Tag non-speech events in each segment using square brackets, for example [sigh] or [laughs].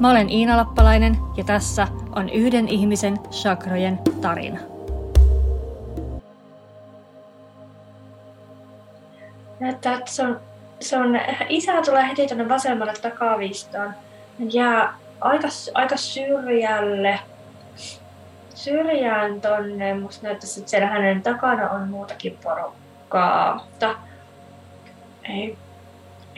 Mä olen Iina Lappalainen ja tässä on yhden ihmisen chakrojen tarina. Näyttää, että se on, se on, isä tulee heti tuonne vasemmalle takavistoon. Jää aika, aika syrjälle. Syrjään tonne. Musta näyttäisi, että siellä hänen takana on muutakin porukkaa. Mutta ei,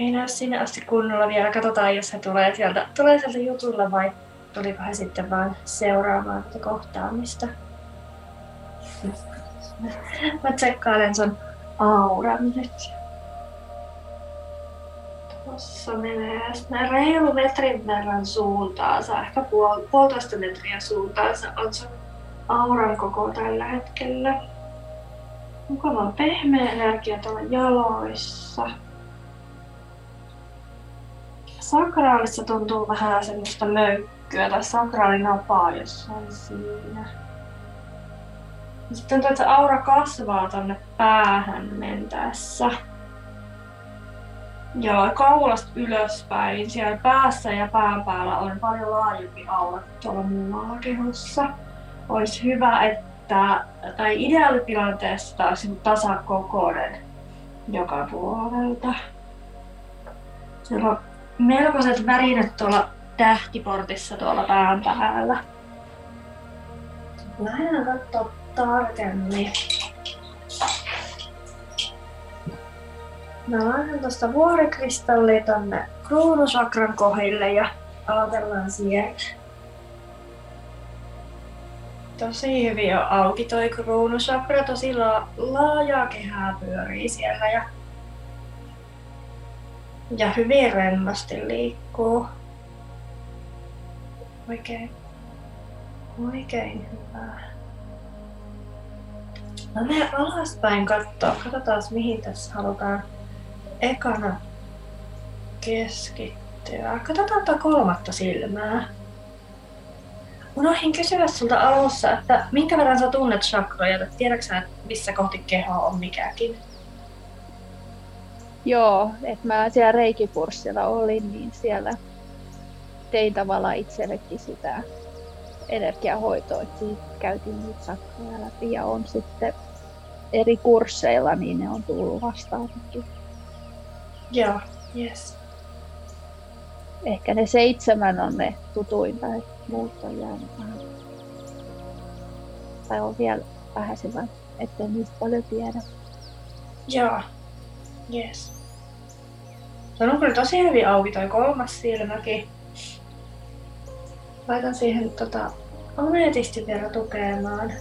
ei näy sinne asti kunnolla vielä. Katsotaan, jos he tulee sieltä, tulee sieltä jutulla vai tuliko he sitten vaan seuraamaan tätä kohtaamista. [laughs] Mä tsekkailen sun auran nyt. Tuossa menee näin reilu metrin verran suuntaansa, ehkä puol, puolitoista metriä suuntaansa on se auran koko tällä hetkellä. Mukava pehmeä energia tuolla jaloissa. Sakraalissa tuntuu vähän semmoista möykkyä tai sakraalinapaa jossain siinä. Sitten tuntuu, että aura kasvaa tonne päähän mentäessä. Joo, kaulasta ylöspäin. Siellä päässä ja pään päällä on paljon laajempi aura tuolla muualla kehossa. Olisi hyvä, että, tai ideaalitilanteessa taas tasakokoinen joka puolelta. Siellä on melkoiset värinät tuolla tähtiportissa tuolla pään päällä. Lähdetään katsoa tarkemmin. Mä laitan tuosta vuorikristallia tonne kruunusakran kohdille ja aloitellaan sieltä. Tosi hyvin on auki toi kruunusakra, tosi la- laajaa kehää pyörii siellä ja, ja hyvin rennosti liikkuu. Oikein, oikein hyvä. Mä menen alaspäin katsoa. Katsotaan mihin tässä halutaan ekana keskittyä. Katsotaan tuota kolmatta silmää. Unohdin kysyä sulta alussa, että minkä verran sä tunnet chakroja, että tiedätkö sä, missä kohti kehoa on mikäkin? Joo, että mä siellä reikipurssilla olin, niin siellä tein tavallaan itsellekin sitä energiahoitoa, että siitä käytin niitä chakroja läpi ja on sitten eri kursseilla, niin ne on tullut vastaankin. Joo, yes. Ehkä ne seitsemän on ne tutuinta, että muut on jäänyt vähän. Tai on vielä vähäisemmän, ettei niistä paljon tiedä. Joo, yes. Se on kyllä tosi hyvin auki toi kolmas silmäkin. Laitan siihen tota, ametisti vielä tukemaan.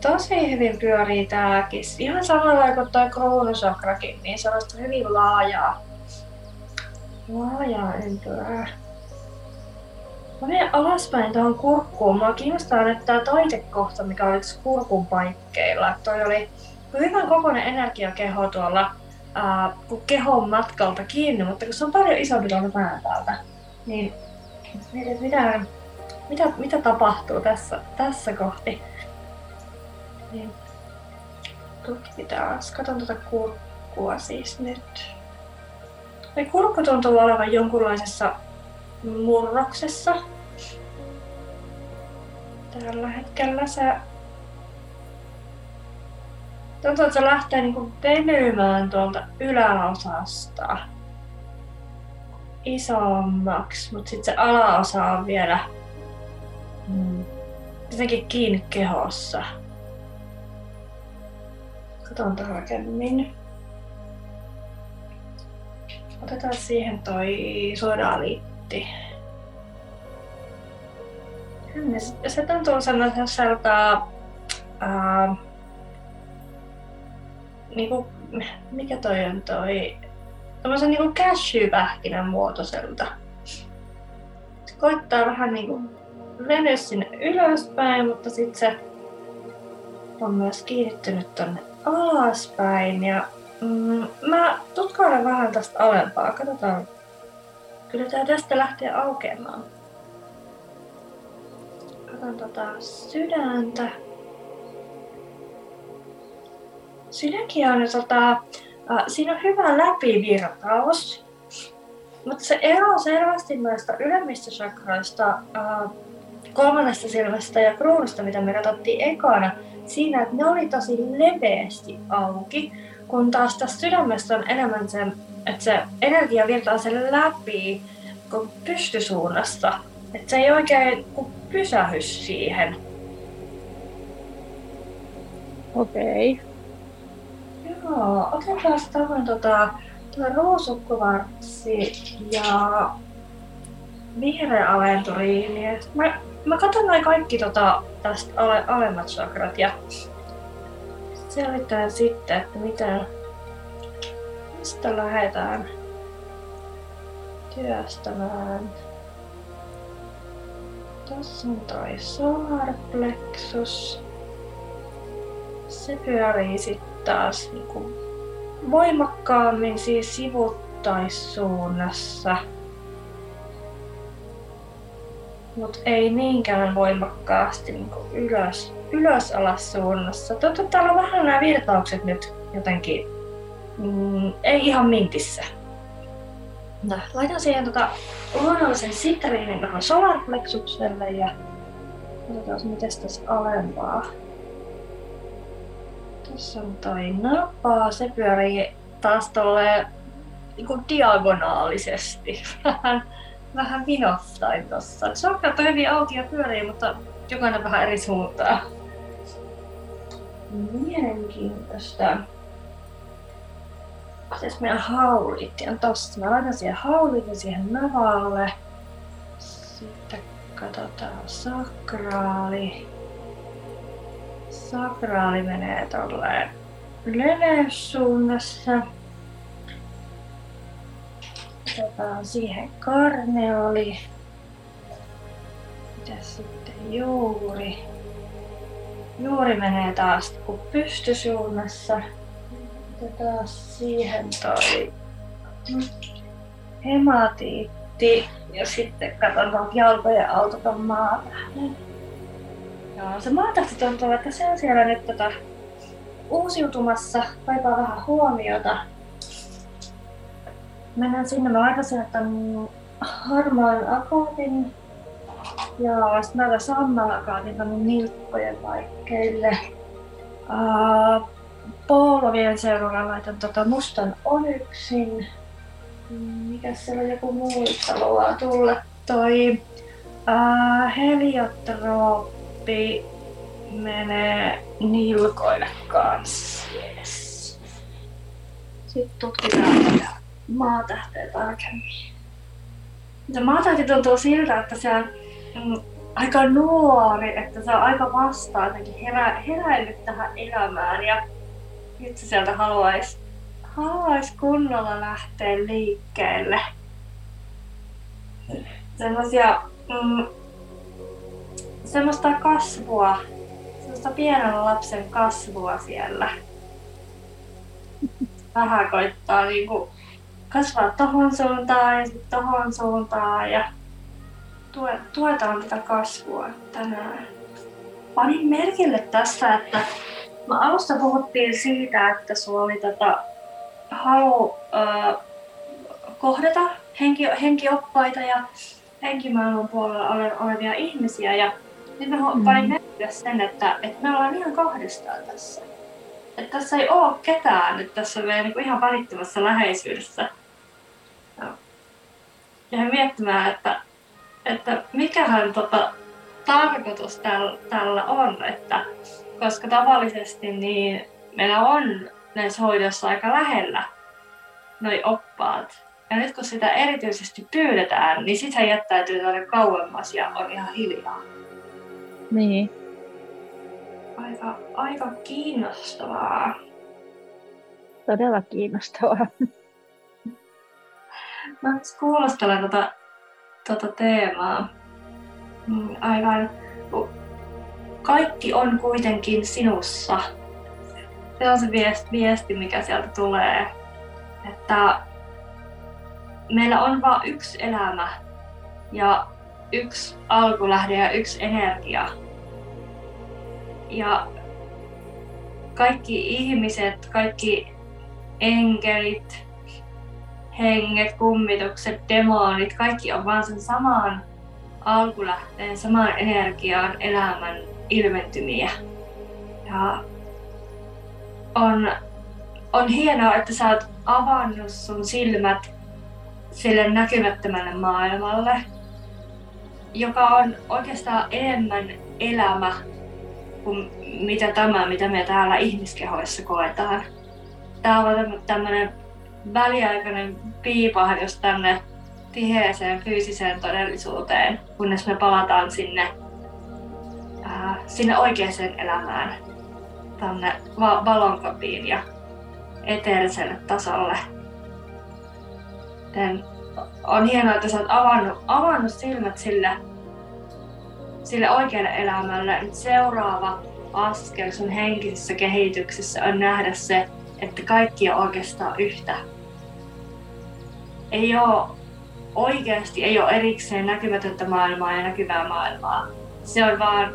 Tosi hyvin pyörii tääkin. Ihan samalla kuin tuo kruunusakrakin, niin sellaista hyvin laajaa, laajaa ympyrää. Mä menen alaspäin tuohon kurkkuun. Mua kiinnostaa nyt tää taitekohta, mikä oli kurkun paikkeilla. Toi oli hyvän kokoinen energiakeho tuolla ää, kehon matkalta kiinni, mutta kun se on paljon isompi tuolta pään päältä, niin mietin, mitä, mitä, mitä tapahtuu tässä, tässä kohti. Niin. Tutkitaan. Katson tuota kurkkua siis nyt. Ei kurkku tuntuu olevan jonkunlaisessa murroksessa. Tällä hetkellä se tuntuu, että se lähtee niinku venymään tuolta yläosasta isommaksi, mutta sitten se alaosa on vielä mm, jotenkin kiinni kehossa. Katson tarkemmin. Otetaan siihen toi suodaaliitti. Se tuntuu sellaiselta... Ää, niinku, mikä toi on toi... Tämmöisen niinku cashew-pähkinän muotoiselta. koittaa vähän niinku venyä sinne ylöspäin, mutta sitten se on myös kiinnittynyt tonne alaspäin. Ja mm, mä tutkailen vähän tästä alempaa. Katsotaan. Kyllä tää tästä lähtee aukeamaan. Katson tota sydäntä. Sydänkin on tota, äh, siinä on hyvä läpivirtaus. Mutta se eroaa selvästi noista ylemmistä chakroista, äh, kolmannesta silmästä ja kruunusta, mitä me katsottiin ekana, siinä, että ne oli tosi leveästi auki, kun taas tässä sydämessä on enemmän se, että se energia virtaa sen läpi kuin pystysuunnasta. Että se ei oikein pysähy siihen. Okei. Okay. Joo, otetaan tämän tota, tuo ruusukkuvartsi ja vihreä aventuriini. Mä, mä katson noin kaikki tota, tästä ale, alemmat chakrat ja selitän sitten, että miten mistä lähdetään työstämään. Tässä on toi solarplexus. Se pyörii sitten taas niinku voimakkaammin siis sivuttaissuunnassa. Mutta ei niinkään voimakkaasti niinku ylös, ylös alas suunnassa. Totta, täällä on vähän nämä virtaukset nyt jotenkin mm, ei ihan mintissä. No, laitan siihen tota luonnollisen sitriinin tuohon solarplexukselle ja katsotaan miten tässä alempaa. Tuossa on toi napa, se pyörii taas tolleen niin diagonaalisesti. [laughs] Vähän, vähän vinottain tossa. Chakrat on hyvin auki ja pyörii, mutta jokainen vähän eri suuntaan. Mielenkiintoista. Siis meidän haulit on tossa. Mä laitan siihen haulit siihen navalle. Sitten katsotaan sakraali sakraali menee tolleen leveyssuunnassa. Otetaan siihen karneoli. Mitä sitten juuri? Juuri menee taas kuin pystysuunnassa. Otetaan siihen toi hematiitti ja sitten katsotaan jalkojen alta ton maatähden. Joo, se maatahti tuntuu, että se on siellä nyt tota, uusiutumassa, kaipaa vähän huomiota. Mennään sinne, mä laitan sieltä tämän harmaan akaatin ja sitten näitä sammalakaatin tänne nilkkojen paikkeille. Polvien seuraavalla laitan tota mustan onyksin. Mikä siellä on joku muu haluaa tulla? Toi uh, heliotrooppi Lappi menee nilkoille kanssa. Yes. Sitten tutkitaan tätä maatähteä tarkemmin. Se maatähti tuntuu siltä, että se on mm, aika nuori, että se on aika vasta jotenkin herä, heräillyt tähän elämään ja nyt se sieltä haluaisi haluais kunnolla lähteä liikkeelle. Sellaisia mm, semmoista kasvua, semmoista pienen lapsen kasvua siellä. Vähän koittaa niinku kasvaa tohon suuntaan ja sitten tohon suuntaan ja tuetaan tätä kasvua tänään. Panin merkille tässä, että mä alusta puhuttiin siitä, että sulla oli tätä halu äh, kohdata henki, henkioppaita ja henkimaailman puolella olevia ihmisiä. Ja niin mä mm. panin merkille sen, että, että me ollaan ihan kahdestaan tässä. Että tässä ei ole ketään, että tässä on meidän niin ihan välittömässä läheisyydessä. Ja, ja miettimään, että, että mikähän tota, tarkoitus tällä, tällä on, että koska tavallisesti niin meillä on näissä hoidossa aika lähellä noi oppaat. Ja nyt kun sitä erityisesti pyydetään, niin sitten jättäytyy tuonne kauemmas ja on ihan hiljaa. Niin. Aika, aika kiinnostavaa. Todella kiinnostavaa. [laughs] Mä kuulostelen tota tota teemaa. Mm, aivan. Kaikki on kuitenkin sinussa. Se on se viesti, viesti mikä sieltä tulee. Että meillä on vain yksi elämä ja yksi alkulähde ja yksi energia. Ja kaikki ihmiset, kaikki enkelit, henget, kummitukset, demonit, kaikki on vaan sen saman alkulähteen, saman energian elämän ilmentymiä. Ja on, on hienoa, että sä oot avannut sun silmät sille näkymättömälle maailmalle, joka on oikeastaan enemmän elämä kuin mitä tämä, mitä me täällä ihmiskehoissa koetaan. Tämä on tämmöinen väliaikainen piipahdus tänne tiheeseen fyysiseen todellisuuteen, kunnes me palataan sinne, äh, sinne oikeaan elämään, tänne va- valonkopiin ja eteeriselle tasolle. Joten on hienoa, että sä oot avannut, avannut silmät sille, sille oikealle elämälle. Nyt seuraava askel sun henkisessä kehityksessä on nähdä se, että kaikki on oikeastaan yhtä. Ei ole oikeasti ei ole erikseen näkymätöntä maailmaa ja näkyvää maailmaa. Se on vaan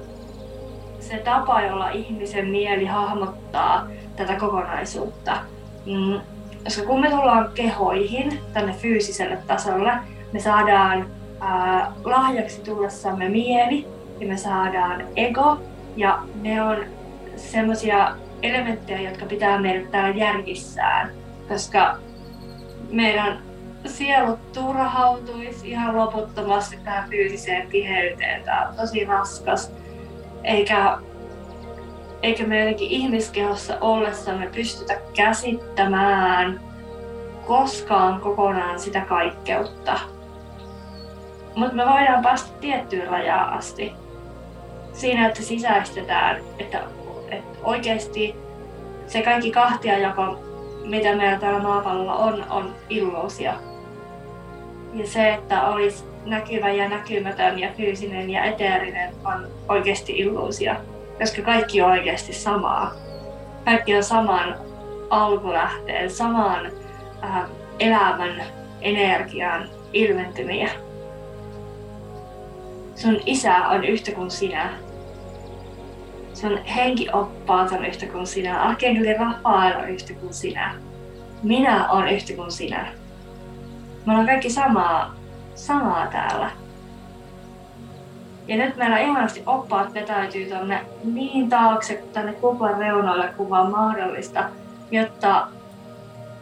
se tapa, jolla ihmisen mieli hahmottaa tätä kokonaisuutta. Mm. Koska kun me tullaan kehoihin tänne fyysiselle tasolle, me saadaan ää, lahjaksi tullessamme mieli ja me saadaan ego ja ne on semmoisia elementtejä, jotka pitää meidät täällä järjissään, koska meidän sielut turhautuisi ihan loputtomasti tähän fyysiseen tiheyteen. Tämä on tosi raskas. Eikä, eikä me jotenkin ihmiskehossa ollessamme pystytä käsittämään koskaan kokonaan sitä kaikkeutta. Mutta me voidaan päästä tiettyyn rajaan asti. Siinä, että sisäistetään, että, että oikeasti se kaikki kahtiajako, mitä meillä täällä maapallolla on, on illuusio ja se, että olisi näkyvä ja näkymätön ja fyysinen ja eteerinen on oikeasti illuusia, koska kaikki on oikeasti samaa. Kaikki on saman alkulähteen, saman äh, elämän energian ilmentymiä. Sun isä on yhtä kuin sinä. Sun henkioppaat on yhtä kuin sinä. Arkangeli Rafael on yhtä kuin sinä. Minä olen yhtä kuin sinä me ollaan kaikki samaa, samaa täällä. Ja nyt meillä ihanasti oppaat vetäytyy tonne niin taakse tänne kuplan reunoille kuin vaan mahdollista, jotta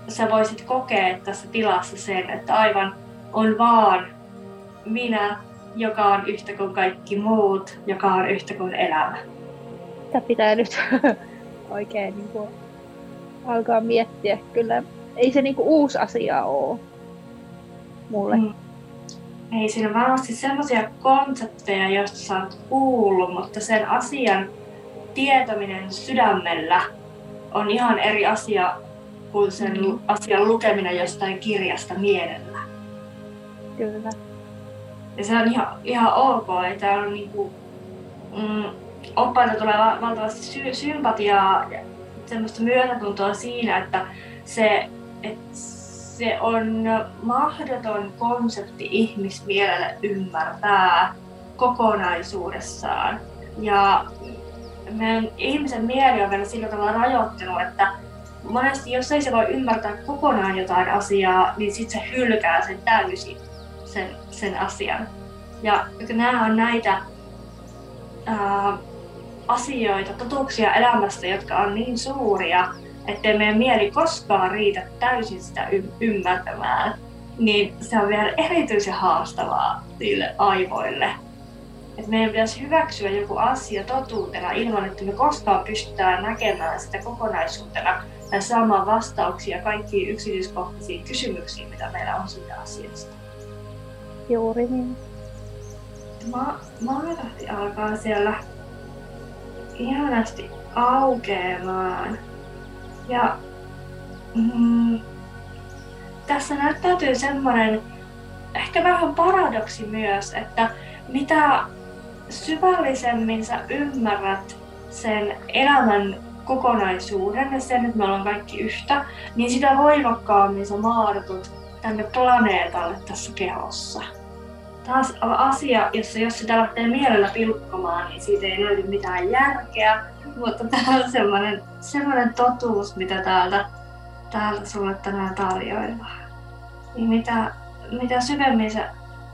sä voisit kokea tässä tilassa sen, että aivan on vaan minä, joka on yhtä kuin kaikki muut, joka on yhtä kuin elämä. Sitä pitää nyt [laughs] oikein niin kuin alkaa miettiä. Kyllä ei se niin kuin uusi asia ole mulle. Mm. Ei siinä varmasti sellaisia konsepteja, joista sä oot kuullut, mutta sen asian tietäminen sydämellä on ihan eri asia kuin sen mm. asian lukeminen jostain kirjasta mielellä. Kyllä. Ja se on ihan, ihan ok, että on niinku, mm, oppaita tulee valtavasti sy- sympatiaa ja semmoista myötätuntoa siinä, että se, että se on mahdoton konsepti ihmismielelle ymmärtää kokonaisuudessaan. Ja meidän ihmisen mieli on vielä sillä tavalla rajoittunut, että monesti jos ei se voi ymmärtää kokonaan jotain asiaa, niin sitten se hylkää sen täysin, sen, sen asian. Ja nämä on näitä ää, asioita, totuuksia elämästä, jotka on niin suuria, ettei meidän mieli koskaan riitä täysin sitä y- ymmärtämään, niin se on vielä erityisen haastavaa niille aivoille. Että meidän pitäisi hyväksyä joku asia totuutena ilman, että me koskaan pystytään näkemään sitä kokonaisuutena ja saamaan vastauksia kaikkiin yksityiskohtaisiin kysymyksiin, mitä meillä on siitä asiasta. Juuri niin. Ma- maalahti alkaa siellä ihanasti aukeamaan. Ja mm, tässä näyttäytyy semmoinen ehkä vähän paradoksi myös, että mitä syvällisemmin sä ymmärrät sen elämän kokonaisuuden ja sen, että me ollaan kaikki yhtä, niin sitä voimakkaammin sä maadutut tänne planeetalle tässä kehossa. Taas asia, jossa jos sitä lähtee mielellä pilkkomaan, niin siitä ei löydy mitään järkeä, mutta tämä on semmoinen, semmoinen totuus, mitä täältä, täältä sulle tänään tarjoillaan. Niin mitä, mitä syvemmin sä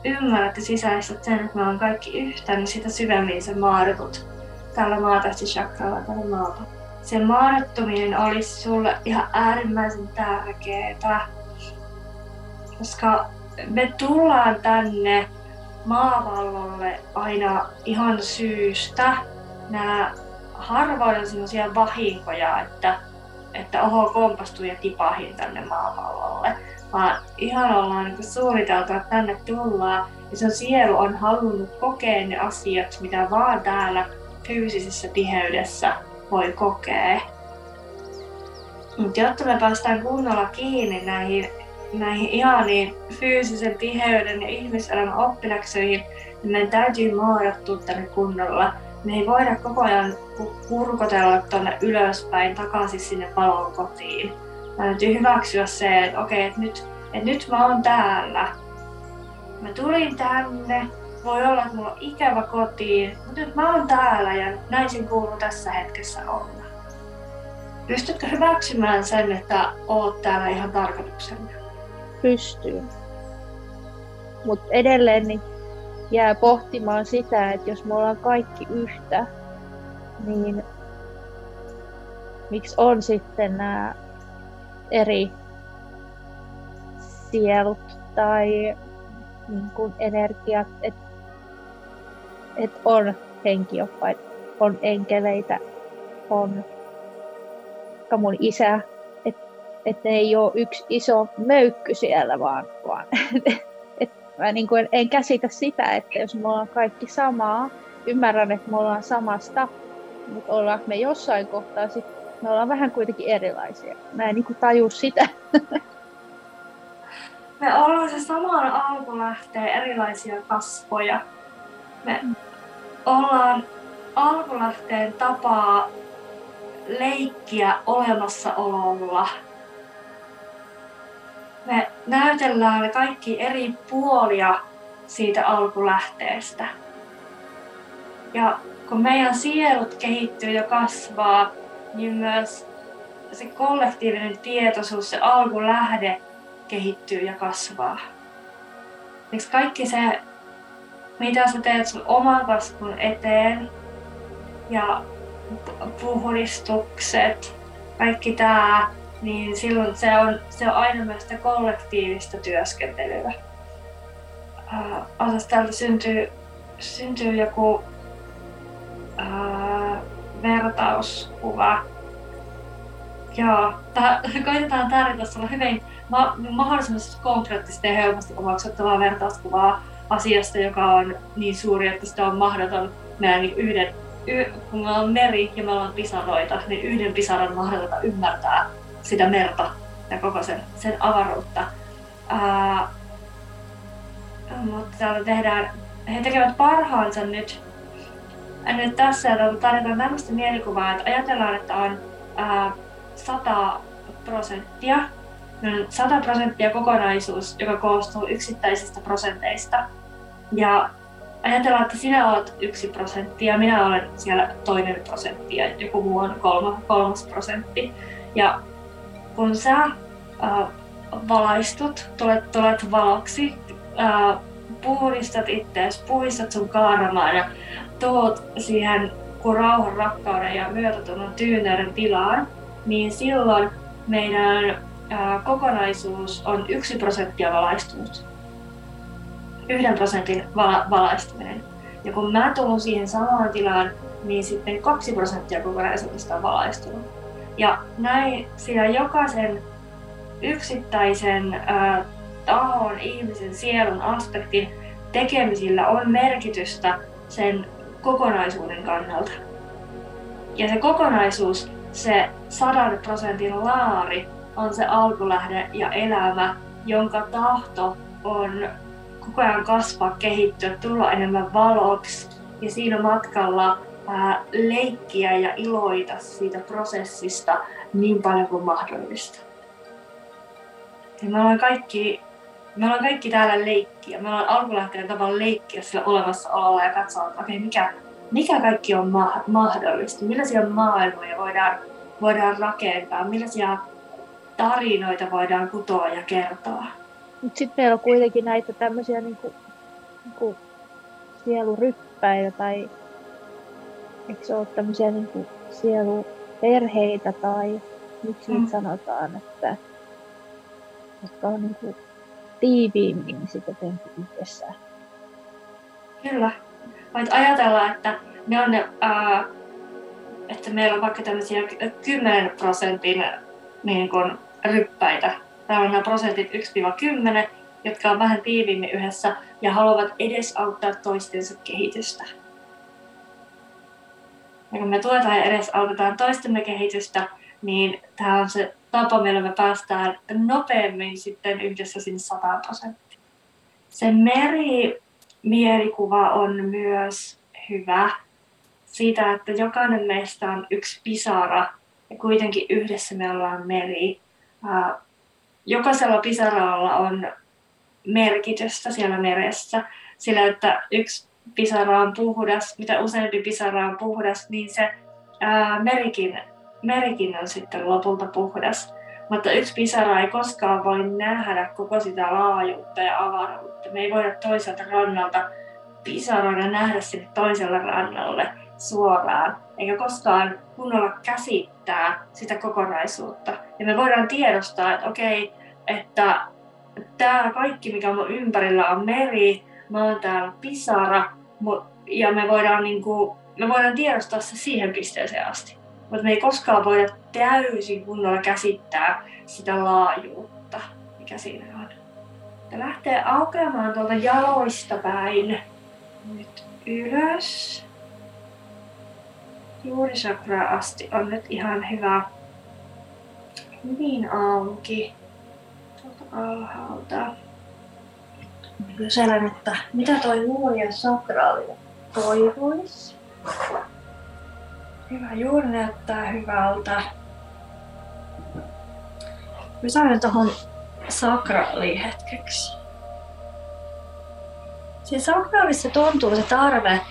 ymmärrät ja sisäistät sen, että me ollaan kaikki yhtä, niin sitä syvemmin sä maadutut tällä maatastichakralla tällä maata. Se maadottuminen olisi sulle ihan äärimmäisen tärkeää, koska me tullaan tänne maapallolle aina ihan syystä. Nämä harvoin on sellaisia vahinkoja, että, että oho kompastuu ja tipahin tänne maapallolle vaan ihan ollaan niin suunniteltu, että tänne tullaan ja sun sielu on halunnut kokea ne asiat, mitä vaan täällä fyysisessä tiheydessä voi kokea. Mutta jotta me päästään kunnolla kiinni näihin, näihin ihaniin fyysisen tiheyden ja ihmiselämän oppilaksoihin, niin meidän täytyy muodottua tänne kunnolla. Me ei voida koko ajan kurkotella tuonne ylöspäin takaisin sinne valon kotiin Mä täytyy hyväksyä se, että okei, että nyt, että nyt mä oon täällä. Mä tulin tänne, voi olla, että mulla on ikävä kotiin, mutta nyt mä oon täällä ja näin sen kuuluu tässä hetkessä olla. Pystytkö hyväksymään sen, että oot täällä ihan tarkoituksena? Pystyy. Mutta edelleen niin jää pohtimaan sitä, että jos me ollaan kaikki yhtä, niin miksi on sitten nämä eri sielut tai niin kuin energiat, että et on henkioppaita, on enkeleitä, on mun isä, että ne ei ole yksi iso möykky siellä, vaan, vaan [laughs] et mä niin kuin en käsitä sitä, että jos me ollaan kaikki samaa, ymmärrän, että me ollaan samasta, mutta ollaan me jossain kohtaa sitten me ollaan vähän kuitenkin erilaisia. Mä en niin taju sitä. [laughs] Me ollaan se samaan alkulähteen erilaisia kasvoja. Me ollaan alkulähteen tapaa leikkiä olemassaololla. Me näytellään kaikki eri puolia siitä alkulähteestä. Ja kun meidän sielut kehittyy ja kasvaa, niin myös se kollektiivinen tietoisuus, se alkulähde kehittyy ja kasvaa. Eikö kaikki se, mitä sä teet sun oman kasvun eteen ja puhdistukset, kaikki tää, niin silloin se on, se on aina myös sitä kollektiivista työskentelyä. Osasta täältä syntyy, syntyy joku ää, vertauskuva. Joo, tää, koitetaan tarjota sulle hyvin ma- mahdollisimman konkreettista ja helposti omaksuttavaa vertauskuvaa asiasta, joka on niin suuri, että sitä on mahdoton meidän niin yhden, y, kun me on meri ja me ollaan pisaroita, niin yhden pisaran mahdotonta ymmärtää sitä merta ja koko sen, sen avaruutta. Ää, mutta täällä tehdään, he tekevät parhaansa nyt nyt tässä tarjotaan tämmöistä mielikuvaa, että ajatellaan, että on ää, 100 prosenttia, 100 prosenttia kokonaisuus, joka koostuu yksittäisistä prosenteista. Ja ajatellaan, että sinä olet yksi prosentti ja minä olen siellä toinen prosentti ja joku muu on kolma, kolmas prosentti. Ja kun sä äh, valaistut, tulet, tulet valoksi, äh, puhdistat itseäsi, puhdistat sun kaaramaan ja tuot siihen kun rauhan, rakkauden ja myötätunnon tyyneyden tilaan, niin silloin meidän ää, kokonaisuus on yksi prosenttia valaistunut. Yhden prosentin vala- valaistuminen. Ja kun mä tulen siihen samaan tilaan, niin sitten kaksi prosenttia kokonaisuudesta on valaistunut. Ja näin sillä jokaisen yksittäisen ää, tahon, ihmisen, sielun aspektin tekemisillä on merkitystä sen kokonaisuuden kannalta. Ja se kokonaisuus, se sadan prosentin laari, on se alkulähde ja elämä, jonka tahto on koko ajan kasvaa, kehittyä, tulla enemmän valoksi ja siinä matkalla ää, leikkiä ja iloita siitä prosessista niin paljon kuin mahdollista. Ja me ollaan kaikki, me ollaan kaikki täällä leikkiä. Me ollaan alkulähteen tavalla leikkiä sillä olemassaololla ja katsoa, että okei, okay, mikä, mikä kaikki on ma- mahdollista, millaisia maailmoja voidaan, voidaan rakentaa, millaisia tarinoita voidaan kutoa ja kertoa. Mutta sitten meillä on kuitenkin näitä tämmöisiä niinku, niinku sieluryppäitä tai eikö se ole tämmöisiä niinku sieluperheitä tai miksi mm. sanotaan, että jotka on niinku tiiviimmin sitä tehty yhdessä. Kyllä. Voit ajatella, että ne on ne, ää, että meillä on vaikka tämmöisiä 10 prosentin niin kuin, ryppäitä. Täällä on nämä prosentit 1-10, jotka on vähän tiiviimmin yhdessä ja haluavat edesauttaa toistensa kehitystä. Ja kun me tuetaan ja edesautetaan toistemme kehitystä, niin tämä on se tapa, millä me päästään nopeammin sitten yhdessä sinne 100 prosenttia. Se merimielikuva on myös hyvä siitä, että jokainen meistä on yksi pisara ja kuitenkin yhdessä me ollaan meri. Jokaisella pisaralla on merkitystä siellä meressä, sillä että yksi pisara on puhdas, mitä useampi pisara on puhdas, niin se ää, merikin, merikin on sitten lopulta puhdas. Mutta yksi pisara ei koskaan voi nähdä koko sitä laajuutta ja avaruutta. Me ei voida toiselta rannalta pisarana nähdä sinne toiselle rannalle suoraan, eikä koskaan kunnolla käsittää sitä kokonaisuutta. Ja me voidaan tiedostaa, että okei, että tämä kaikki, mikä on ympärillä, on meri, mä oon täällä pisara, ja me voidaan, niin kuin, me voidaan tiedostaa se siihen pisteeseen asti. Mutta me ei koskaan voida täysin kunnolla käsittää sitä laajuutta, mikä siinä on. Ja lähtee aukeamaan tuolta jaloista päin. Nyt ylös. Juuri asti on nyt ihan hyvä. Hyvin auki. Tuolta alhaalta. Kyselen, että mitä toi juuri sakraalinen toivoisi? Hyvä, juuri näyttää hyvältä. Pysähdyn tuohon sakraaliin hetkeksi. Siinä sakraalissa tuntuu se tarve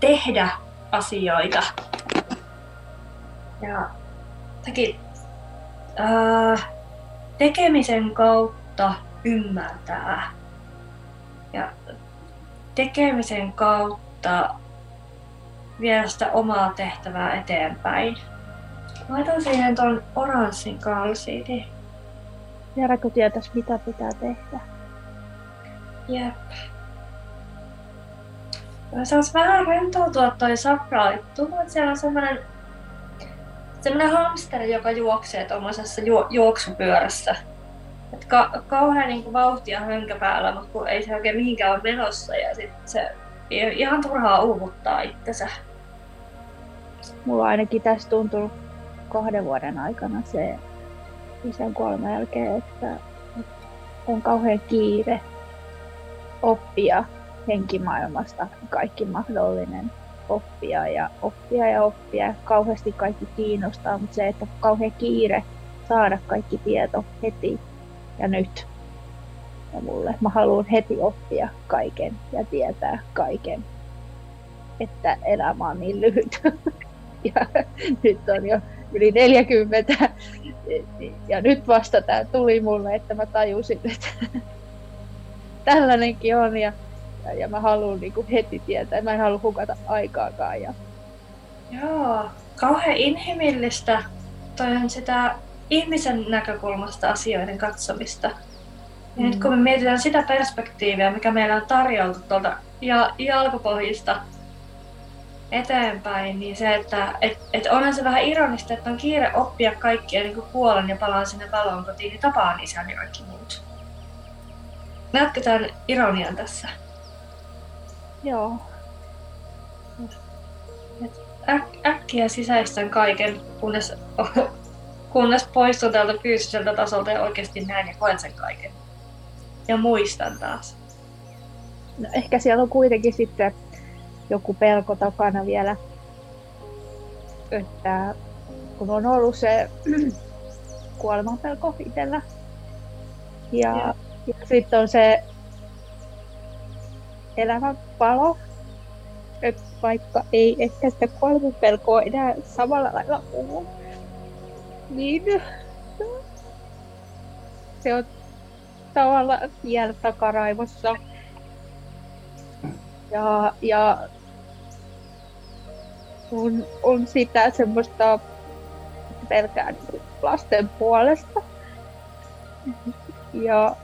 tehdä asioita. Ja teki, ää, tekemisen kautta ymmärtää. Tekemisen kautta viedä sitä omaa tehtävää eteenpäin. Laitan siihen tuon oranssin kalsiini. Vieläkö tietäisi, mitä pitää tehdä? Jep. Saisi vähän rentoutua toi sakraali. Tuntuu, että siellä on semmoinen semmoinen hamsteri, joka juoksee tuommoisessa ju- juoksupyörässä. Et ka- kauhean niin vauhtia hönkä päällä, mutta kun ei se oikein mihinkään ole menossa ja sit se ihan turhaa uuvuttaa itsensä. Mulla on ainakin tässä tuntunut kahden vuoden aikana se isän kuoleman jälkeen, että on kauhean kiire oppia henkimaailmasta kaikki mahdollinen oppia ja oppia ja oppia. Kauheasti kaikki kiinnostaa, mutta se, että kauhean kiire saada kaikki tieto heti ja nyt. Ja mulle. Mä haluan heti oppia kaiken ja tietää kaiken. Että elämä on niin lyhyt. [laughs] ja nyt on jo yli 40. Ja nyt vasta tämä tuli mulle, että mä tajusin, että [laughs] tällainenkin on. Ja, ja, ja mä haluan niin kuin heti tietää. Mä en halua hukata aikaakaan. Ja... Joo, kauhean inhimillistä. Toi on sitä ihmisen näkökulmasta asioiden katsomista. Ja mm. nyt kun me mietitään sitä perspektiiviä, mikä meillä on tarjoltu tuolta ja jalkopohjista eteenpäin, niin se, että et, et onhan se vähän ironista, että on kiire oppia kaikkia niin kuolen ja palaan sinne valon kotiin, niin tapaan isän ja kaikki muut. Näetkö tämän ironian tässä? Joo. Et äk- äkkiä sisäistän kaiken, kunnes, kunnes poistun tältä fyysiseltä tasolta ja oikeasti näen ja koen sen kaiken. Ja muistan taas. no ehkä siellä on kuitenkin sitten joku pelko takana vielä, että kun on ollut se [clears throat] kuolemanpelko itsellä. Ja, ja. ja sitten on se elämän palo, että vaikka ei ehkä sitä kuolemanpelkoa enää samalla lailla puhu, niin se on tavallaan vielä takaraivossa. Ja, ja on, on sitä semmoista pelkää lasten puolesta ja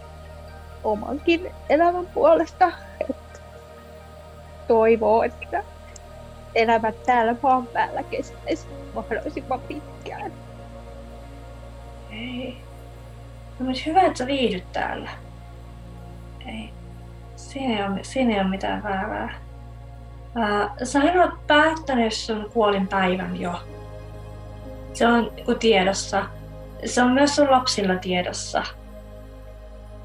omankin elämän puolesta. Että toivoo, että elämä täällä maan päällä kestäisi mahdollisimman pitkään. Ei. No, mutta hyvä, että sä viihdyt täällä. Ei. Siinä ei ole, siinä ei ole mitään väärää. Ää, sä oot päättänyt sun kuolinpäivän jo. Se on tiedossa. Se on myös sun lapsilla tiedossa.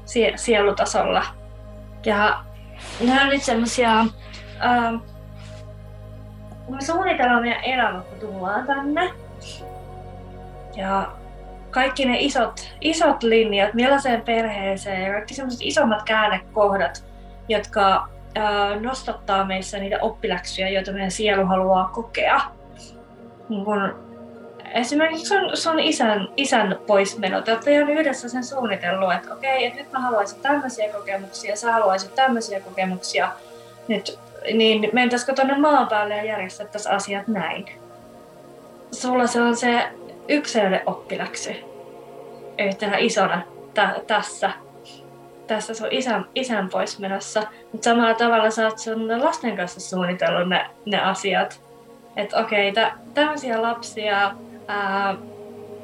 Sie- sielutasolla. Ja nämä on nyt semmosia... Ää, me suunnitellaan meidän elämä, kun tullaan tänne. Ja kaikki ne isot, isot linjat, millaiseen perheeseen ja kaikki semmoiset isommat käännekohdat, jotka ää, nostattaa meissä niitä oppiläksyjä, joita meidän sielu haluaa kokea. Niin kun, esimerkiksi sun, sun isän, isän poismeno, te olette ihan yhdessä sen suunnitellut, että okei, että nyt mä haluaisin tämmöisiä kokemuksia, sä haluaisit tämmöisiä kokemuksia, nyt, niin mentäisikö tuonne maan päälle ja järjestettäisiin asiat näin? Sulla se on se yksilölle oppiläksy yhtenä isona tä- tässä, tässä sun isän, isän poismenossa. Mutta samalla tavalla sä oot sun lasten kanssa suunnitellut ne, ne asiat. Että okei, okay, tämmöisiä lapsia ää,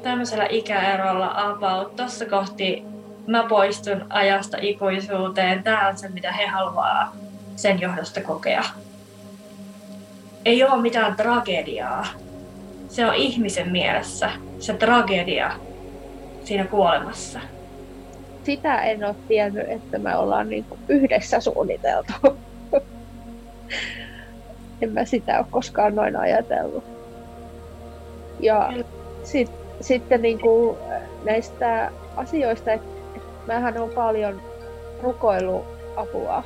tämmöisellä ikäerolla about, tossa kohti mä poistun ajasta ikuisuuteen, tää on se mitä he haluaa sen johdosta kokea. Ei ole mitään tragediaa, se on ihmisen mielessä se tragedia siinä kuolemassa. Sitä en ole tiennyt, että me ollaan niin yhdessä suunniteltu. [laughs] en mä sitä ole koskaan noin ajatellut. Ja sit, sitten niin kuin näistä asioista, että et mähän on paljon rukoiluapua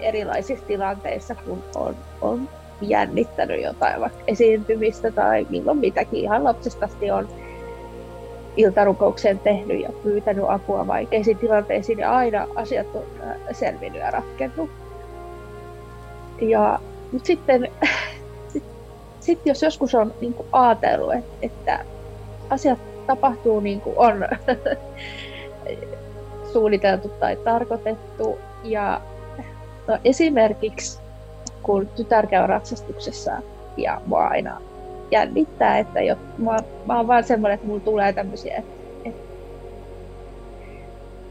erilaisissa tilanteissa, kun on, on jännittänyt jotain vaikka esiintymistä tai milloin mitäkin. Ihan lapsesta asti on iltarukouksen tehnyt ja pyytänyt apua vaikeisiin tilanteisiin ja aina asiat on äh, selvinnyt ja ratkennut. Ja, mutta sitten [laughs] sit, sit jos joskus on niin kuin ajatellut, että, että asiat tapahtuu niin kuin on [laughs] suunniteltu tai tarkoitettu ja no, esimerkiksi kun tytär käy ratsastuksessa ja mua aina jännittää, että jo, mä, mä oon vaan semmoinen, että mulla tulee tämmöisiä, että, että,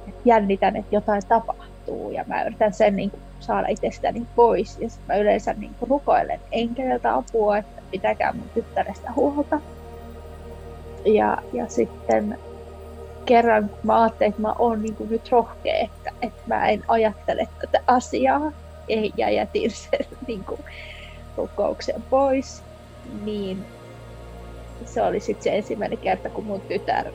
että jännitän, että jotain tapahtuu ja mä yritän sen niin kuin, saada itsestäni pois ja sitten mä yleensä niin kuin, rukoilen enkeliltä apua, että pitäkää mun tyttärestä huolta. Ja, ja sitten kerran mä ajattelin, että mä oon niin kuin, nyt rohkea, että, että mä en ajattele tätä asiaa, ja jätin sen [laughs] niin kuin, rukouksen pois, niin se oli sitten se ensimmäinen kerta, kun mun tytär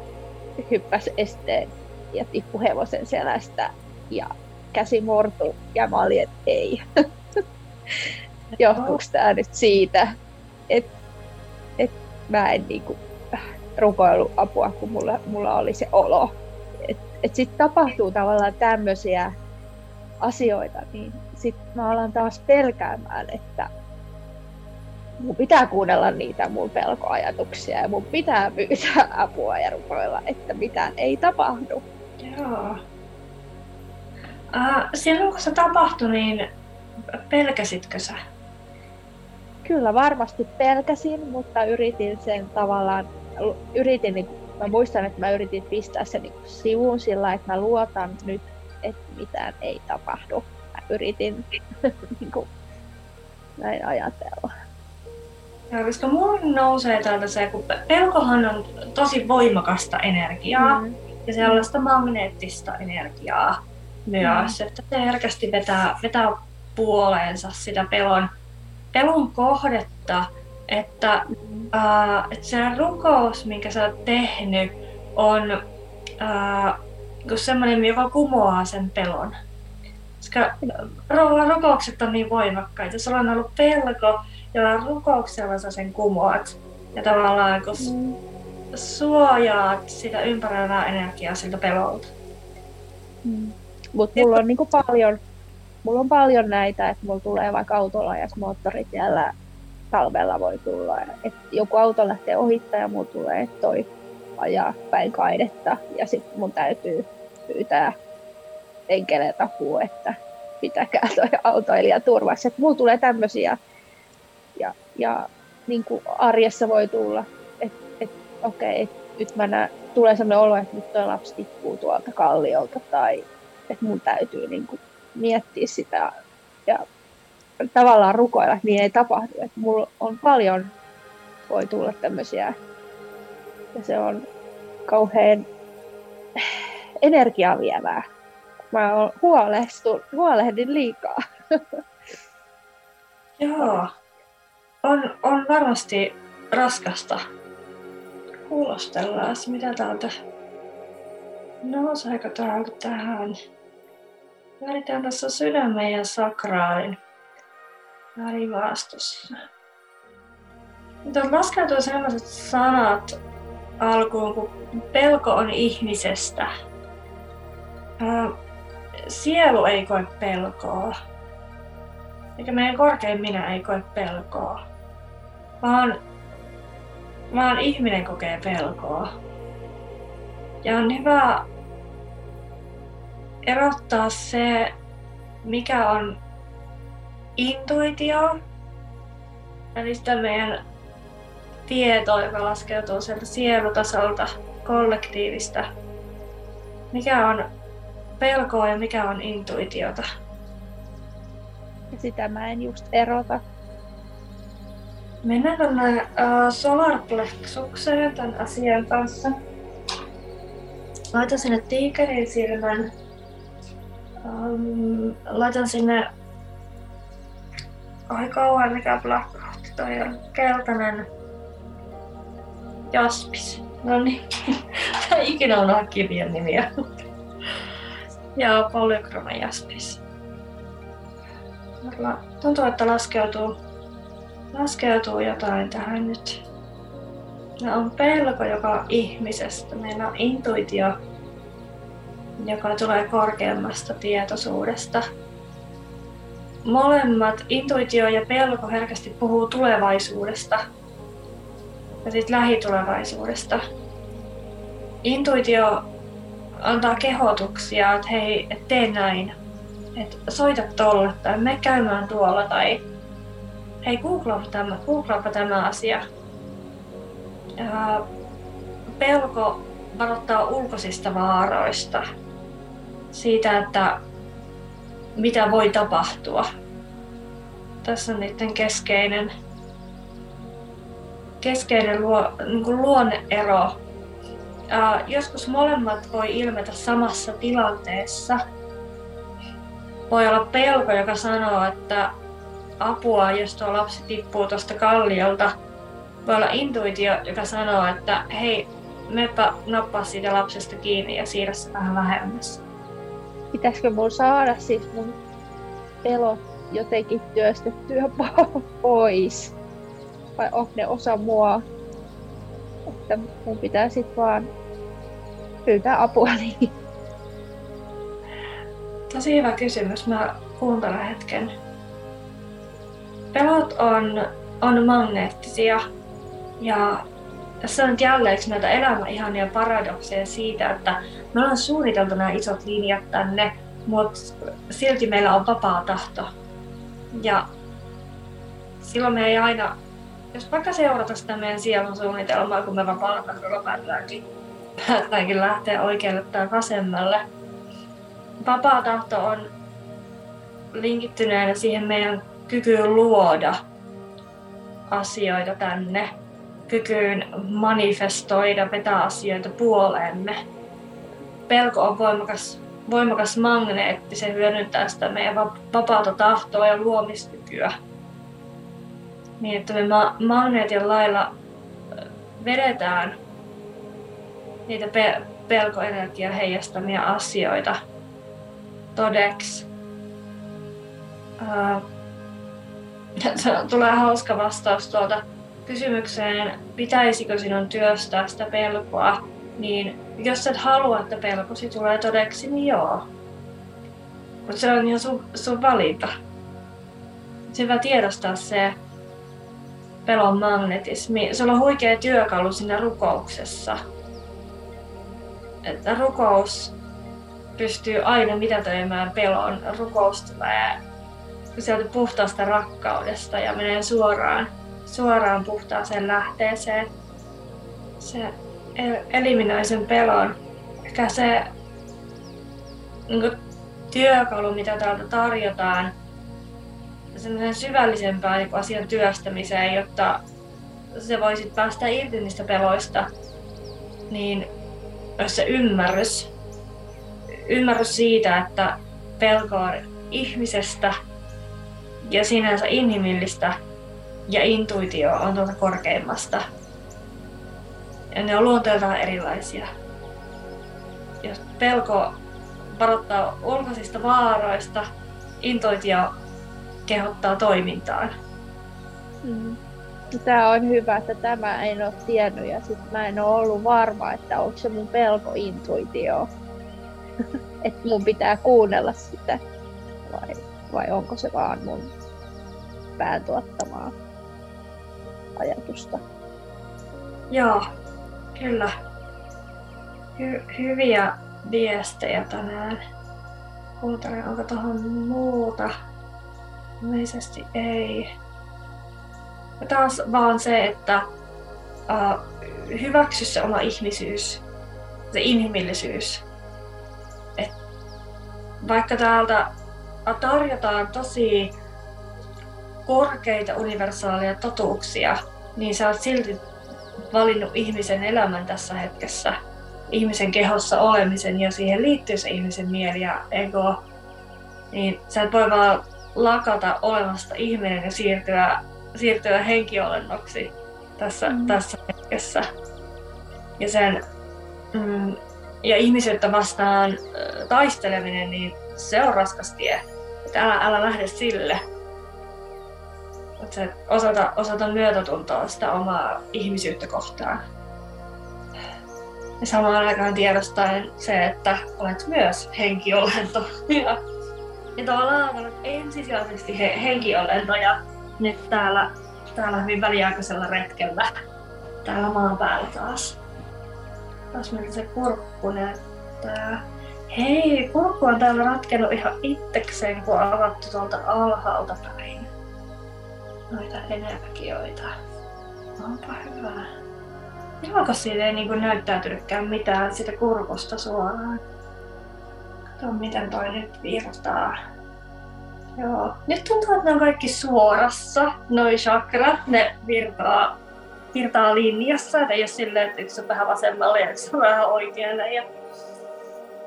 hyppäsi esteen ja tippui hevosen selästä ja käsi mortu ja mä olin, että ei. [laughs] Johtuuko tämä nyt siitä, että et mä en niinku rukoilu apua, kun mulla, mulla oli se olo. Että et sitten tapahtuu tavallaan tämmöisiä asioita, niin sitten mä alan taas pelkäämään, että mun pitää kuunnella niitä mun pelkoajatuksia ja mun pitää pyytää apua ja rukoilla, että mitään ei tapahdu. Joo. Uh, silloin kun se tapahtui, niin pelkäsitkö sä? Kyllä varmasti pelkäsin, mutta yritin sen tavallaan, yritin, niin, mä muistan, että mä yritin pistää sen niin sivuun sillä, että mä luotan nyt, että mitään ei tapahdu. Yritin [laughs] niin kuin, näin ajatella. Joo, koska mulla nousee täältä se, kun pelkohan on tosi voimakasta energiaa mm. ja sellaista magneettista energiaa, myös, mm. että se herkästi vetää, vetää puoleensa sitä pelon, pelon kohdetta, että, mm. äh, että se rukous, minkä sä oot tehnyt, on äh, semmoinen, joka kumoaa sen pelon. Koska rukoukset on niin voimakkaita. Sulla on ollut pelko, jolla rukouksella sä sen kumoat. Ja tavallaan kun mm. suojaat sitä ympäröivää energiaa siltä pelolta. Mm. Mutta mulla on niinku paljon, mulla on paljon näitä, että mulla tulee vaikka autolla ja moottoritiellä talvella voi tulla, että joku auto lähtee ohittaa ja mulla tulee toi ajaa päin kaidetta ja sitten mun täytyy pyytää enkeleet apua, että pitäkää toi autoilija turvassa. Että mulla tulee tämmöisiä ja, ja niin kuin arjessa voi tulla, että et, okei, okay, nyt mä näen, tulee sellainen olo, että nyt tuo lapsi tippuu tuolta kalliolta tai että mun täytyy niin kuin miettiä sitä ja tavallaan rukoilla, että niin ei tapahdu. Että mulla on paljon, voi tulla tämmöisiä ja se on kauhean energiaa vievää. Mä huolestun, huolehdin liikaa. [laughs] Joo, on, on varmasti raskasta. Kuulostellaan, mitä täältä nouseeko täältä tähän. Väritään tässä sydämen ja sakraalin välivaastossa. Tuolta laskeutuu sellaiset sanat alkuun, kun pelko on ihmisestä. Sielu ei koe pelkoa. Eikä meidän korkein minä ei koe pelkoa. Vaan, vaan ihminen kokee pelkoa. Ja on hyvä erottaa se, mikä on intuitio, eli sitä meidän tieto, joka laskeutuu sieltä sielutasolta, kollektiivista. Mikä on pelkoa ja mikä on intuitiota. Sitä mä en just erota. Mennään tuonne uh, solarplexukseen tämän asian kanssa. Laitan sinne tiikerin silmän. Um, laitan sinne... Ai kauan mikä blackout. Toi on keltainen Jaspis. No niin. [laughs] Tää ikinä on kirjan nimiä. Ja polychroma jaspis. Tuntuu, että laskeutuu, laskeutuu jotain tähän nyt. No on pelko, joka on ihmisestä. Meillä on intuitio, joka tulee korkeammasta tietoisuudesta. Molemmat, intuitio ja pelko herkästi puhuu tulevaisuudesta ja sitten lähitulevaisuudesta. Intuitio antaa kehotuksia, että hei, et tee näin, että soita tolle tai me käymään tuolla tai hei, googlaapa tämä, googlaapa tämä asia. Ja pelko varoittaa ulkoisista vaaroista, siitä, että mitä voi tapahtua. Tässä on niiden keskeinen, keskeinen luo, niin luonneero. Joskus molemmat voi ilmetä samassa tilanteessa. Voi olla pelko, joka sanoo, että apua, jos tuo lapsi tippuu tuosta kalliolta. Voi olla intuitio, joka sanoo, että hei, mepä nappaa siitä lapsesta kiinni ja siirrä se vähän vähemmässä. Pitäisikö mun saada siis mun pelot jotenkin työstettyä [laughs] pois? Vai onko ne osa mua? Että mun pitää sit vaan pyytää apua [laughs] niin. Tosi hyvä kysymys. Mä kuuntelen hetken. Pelot on, on magneettisia ja tässä on jälleen näitä elämän ihania paradokseja siitä, että me ollaan suunniteltu nämä isot linjat tänne, mutta silti meillä on vapaa tahto. Ja silloin me ei aina, jos vaikka seurata sitä meidän sielun suunnitelmaa, kun me vapaa tahdolla päätäänkin, lähteä oikealle tai vasemmalle. Vapaa tahto on linkittyneenä siihen meidän kykyyn luoda asioita tänne, kykyyn manifestoida, vetää asioita puoleemme. Pelko on voimakas voimakas magneetti, se hyödyntää sitä meidän vapaata tahtoa ja luomiskykyä. Niin, että me ma- magneetin lailla vedetään niitä pe- pelkoenergiaa heijastamia asioita todeksi. Uh, [laughs] tulee hauska vastaus tuolta kysymykseen, pitäisikö sinun työstää sitä pelkoa, niin jos et halua, että pelkosi tulee todeksi, niin joo. Mutta se on ihan sun, sun valinta. Hyvä tiedostaa se pelon magnetismi. Se on huikea työkalu siinä rukouksessa. Että rukous pystyy aina mitätöimään pelon. Rukous tulee sieltä puhtaasta rakkaudesta ja menee suoraan, suoraan puhtaaseen lähteeseen. Se eliminoi sen pelon. Ehkä se niin kuin, työkalu, mitä täältä tarjotaan, semmoisen syvällisempään niin asian työstämiseen, jotta se voisit päästä irti niistä peloista, niin olisi se ymmärrys. Ymmärrys siitä, että pelko on ihmisestä ja sinänsä inhimillistä ja intuitio on tuolta korkeimmasta. Ja ne on luonteeltaan erilaisia. Jos pelko varoittaa ulkoisista vaaroista, intuitio kehottaa toimintaan. Mm. Tämä on hyvä, että tämä en ole tiennyt ja sit mä en ole ollut varma, että onko se mun pelko intuitio. [laughs] että mun pitää kuunnella sitä vai, vai onko se vaan mun pään tuottamaa ajatusta. Joo, kyllä. Hy- hyviä viestejä tänään. Kuuntelen, onko tuohon muuta. Ilmeisesti ei. Ja taas vaan se, että uh, hyväksy se oma ihmisyys, se inhimillisyys. Et vaikka täältä tarjotaan tosi korkeita universaaleja totuuksia, niin sä oot silti valinnut ihmisen elämän tässä hetkessä, ihmisen kehossa olemisen ja siihen liittyy se ihmisen mieli ja ego, niin sä et voi vaan lakata olemasta ihminen ja siirtyä, siirtyä henkiolennoksi tässä, mm. tässä hetkessä. Ja, sen, mm, ja ihmisyyttä vastaan äh, taisteleminen, niin se on raskas tie. Että älä, älä lähde sille. Että se osata, osata myötätuntoa sitä omaa ihmisyyttä kohtaan. Ja samaan aikaan tiedostaen se, että olet myös henkiolento. Ja ja tavallaan ensisijaisesti he, henkiolentoja nyt täällä, täällä hyvin väliaikaisella retkellä. Täällä maan päällä taas. Taas miltä se kurkku näyttää. Hei, kurkku on täällä ratkennut ihan itsekseen, kun on avattu tuolta alhaalta päin. Noita energioita. Onpa hyvä. Johonko siitä ei niin näyttäytynytkään mitään sitä kurkusta suoraan? Katso miten toi nyt virtaa. Joo. Nyt tuntuu, että ne on kaikki suorassa, noi chakrat. Ne virtaa, virtaa linjassa, että ei ole silleen, että yksi on vähän vasemmalle ja yksi on vähän oikealle. Ja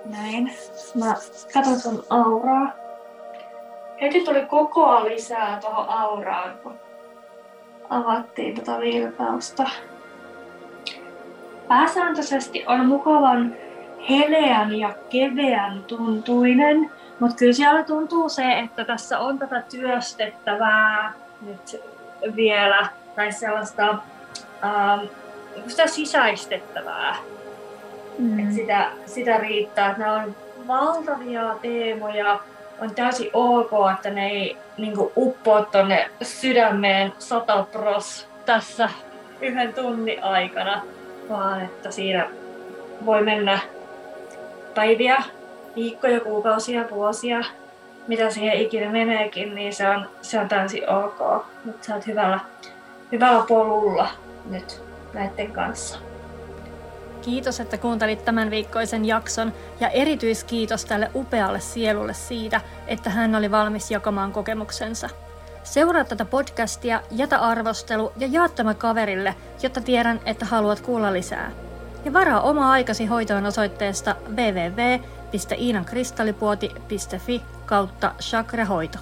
näin. Mä katson sun auraa. Heti tuli kokoa lisää tuohon auraan, kun avattiin tota virtausta. Pääsääntöisesti on mukavan heleän ja keveän tuntuinen, mutta kyllä siellä tuntuu se, että tässä on tätä työstettävää nyt vielä, tai sellaista ähm, sitä sisäistettävää. Mm. Et sitä, sitä riittää, että nämä on valtavia teemoja, on täysin ok, että ne ei niin uppoa tuonne sydämeen satapros tässä yhden tunnin aikana, vaan että siinä voi mennä päiviä, viikkoja, kuukausia, vuosia, mitä siihen ikinä meneekin, niin se on, se on täysin ok. Mutta sä oot hyvällä, hyvällä polulla nyt näiden kanssa. Kiitos, että kuuntelit tämän viikkoisen jakson ja erityiskiitos tälle upealle sielulle siitä, että hän oli valmis jakamaan kokemuksensa. Seuraa tätä podcastia, jätä arvostelu ja jaa tämä kaverille, jotta tiedän, että haluat kuulla lisää ja varaa oma aikasi hoitoon osoitteesta www www.iinankristallipuoti.fi kautta chakrahoito.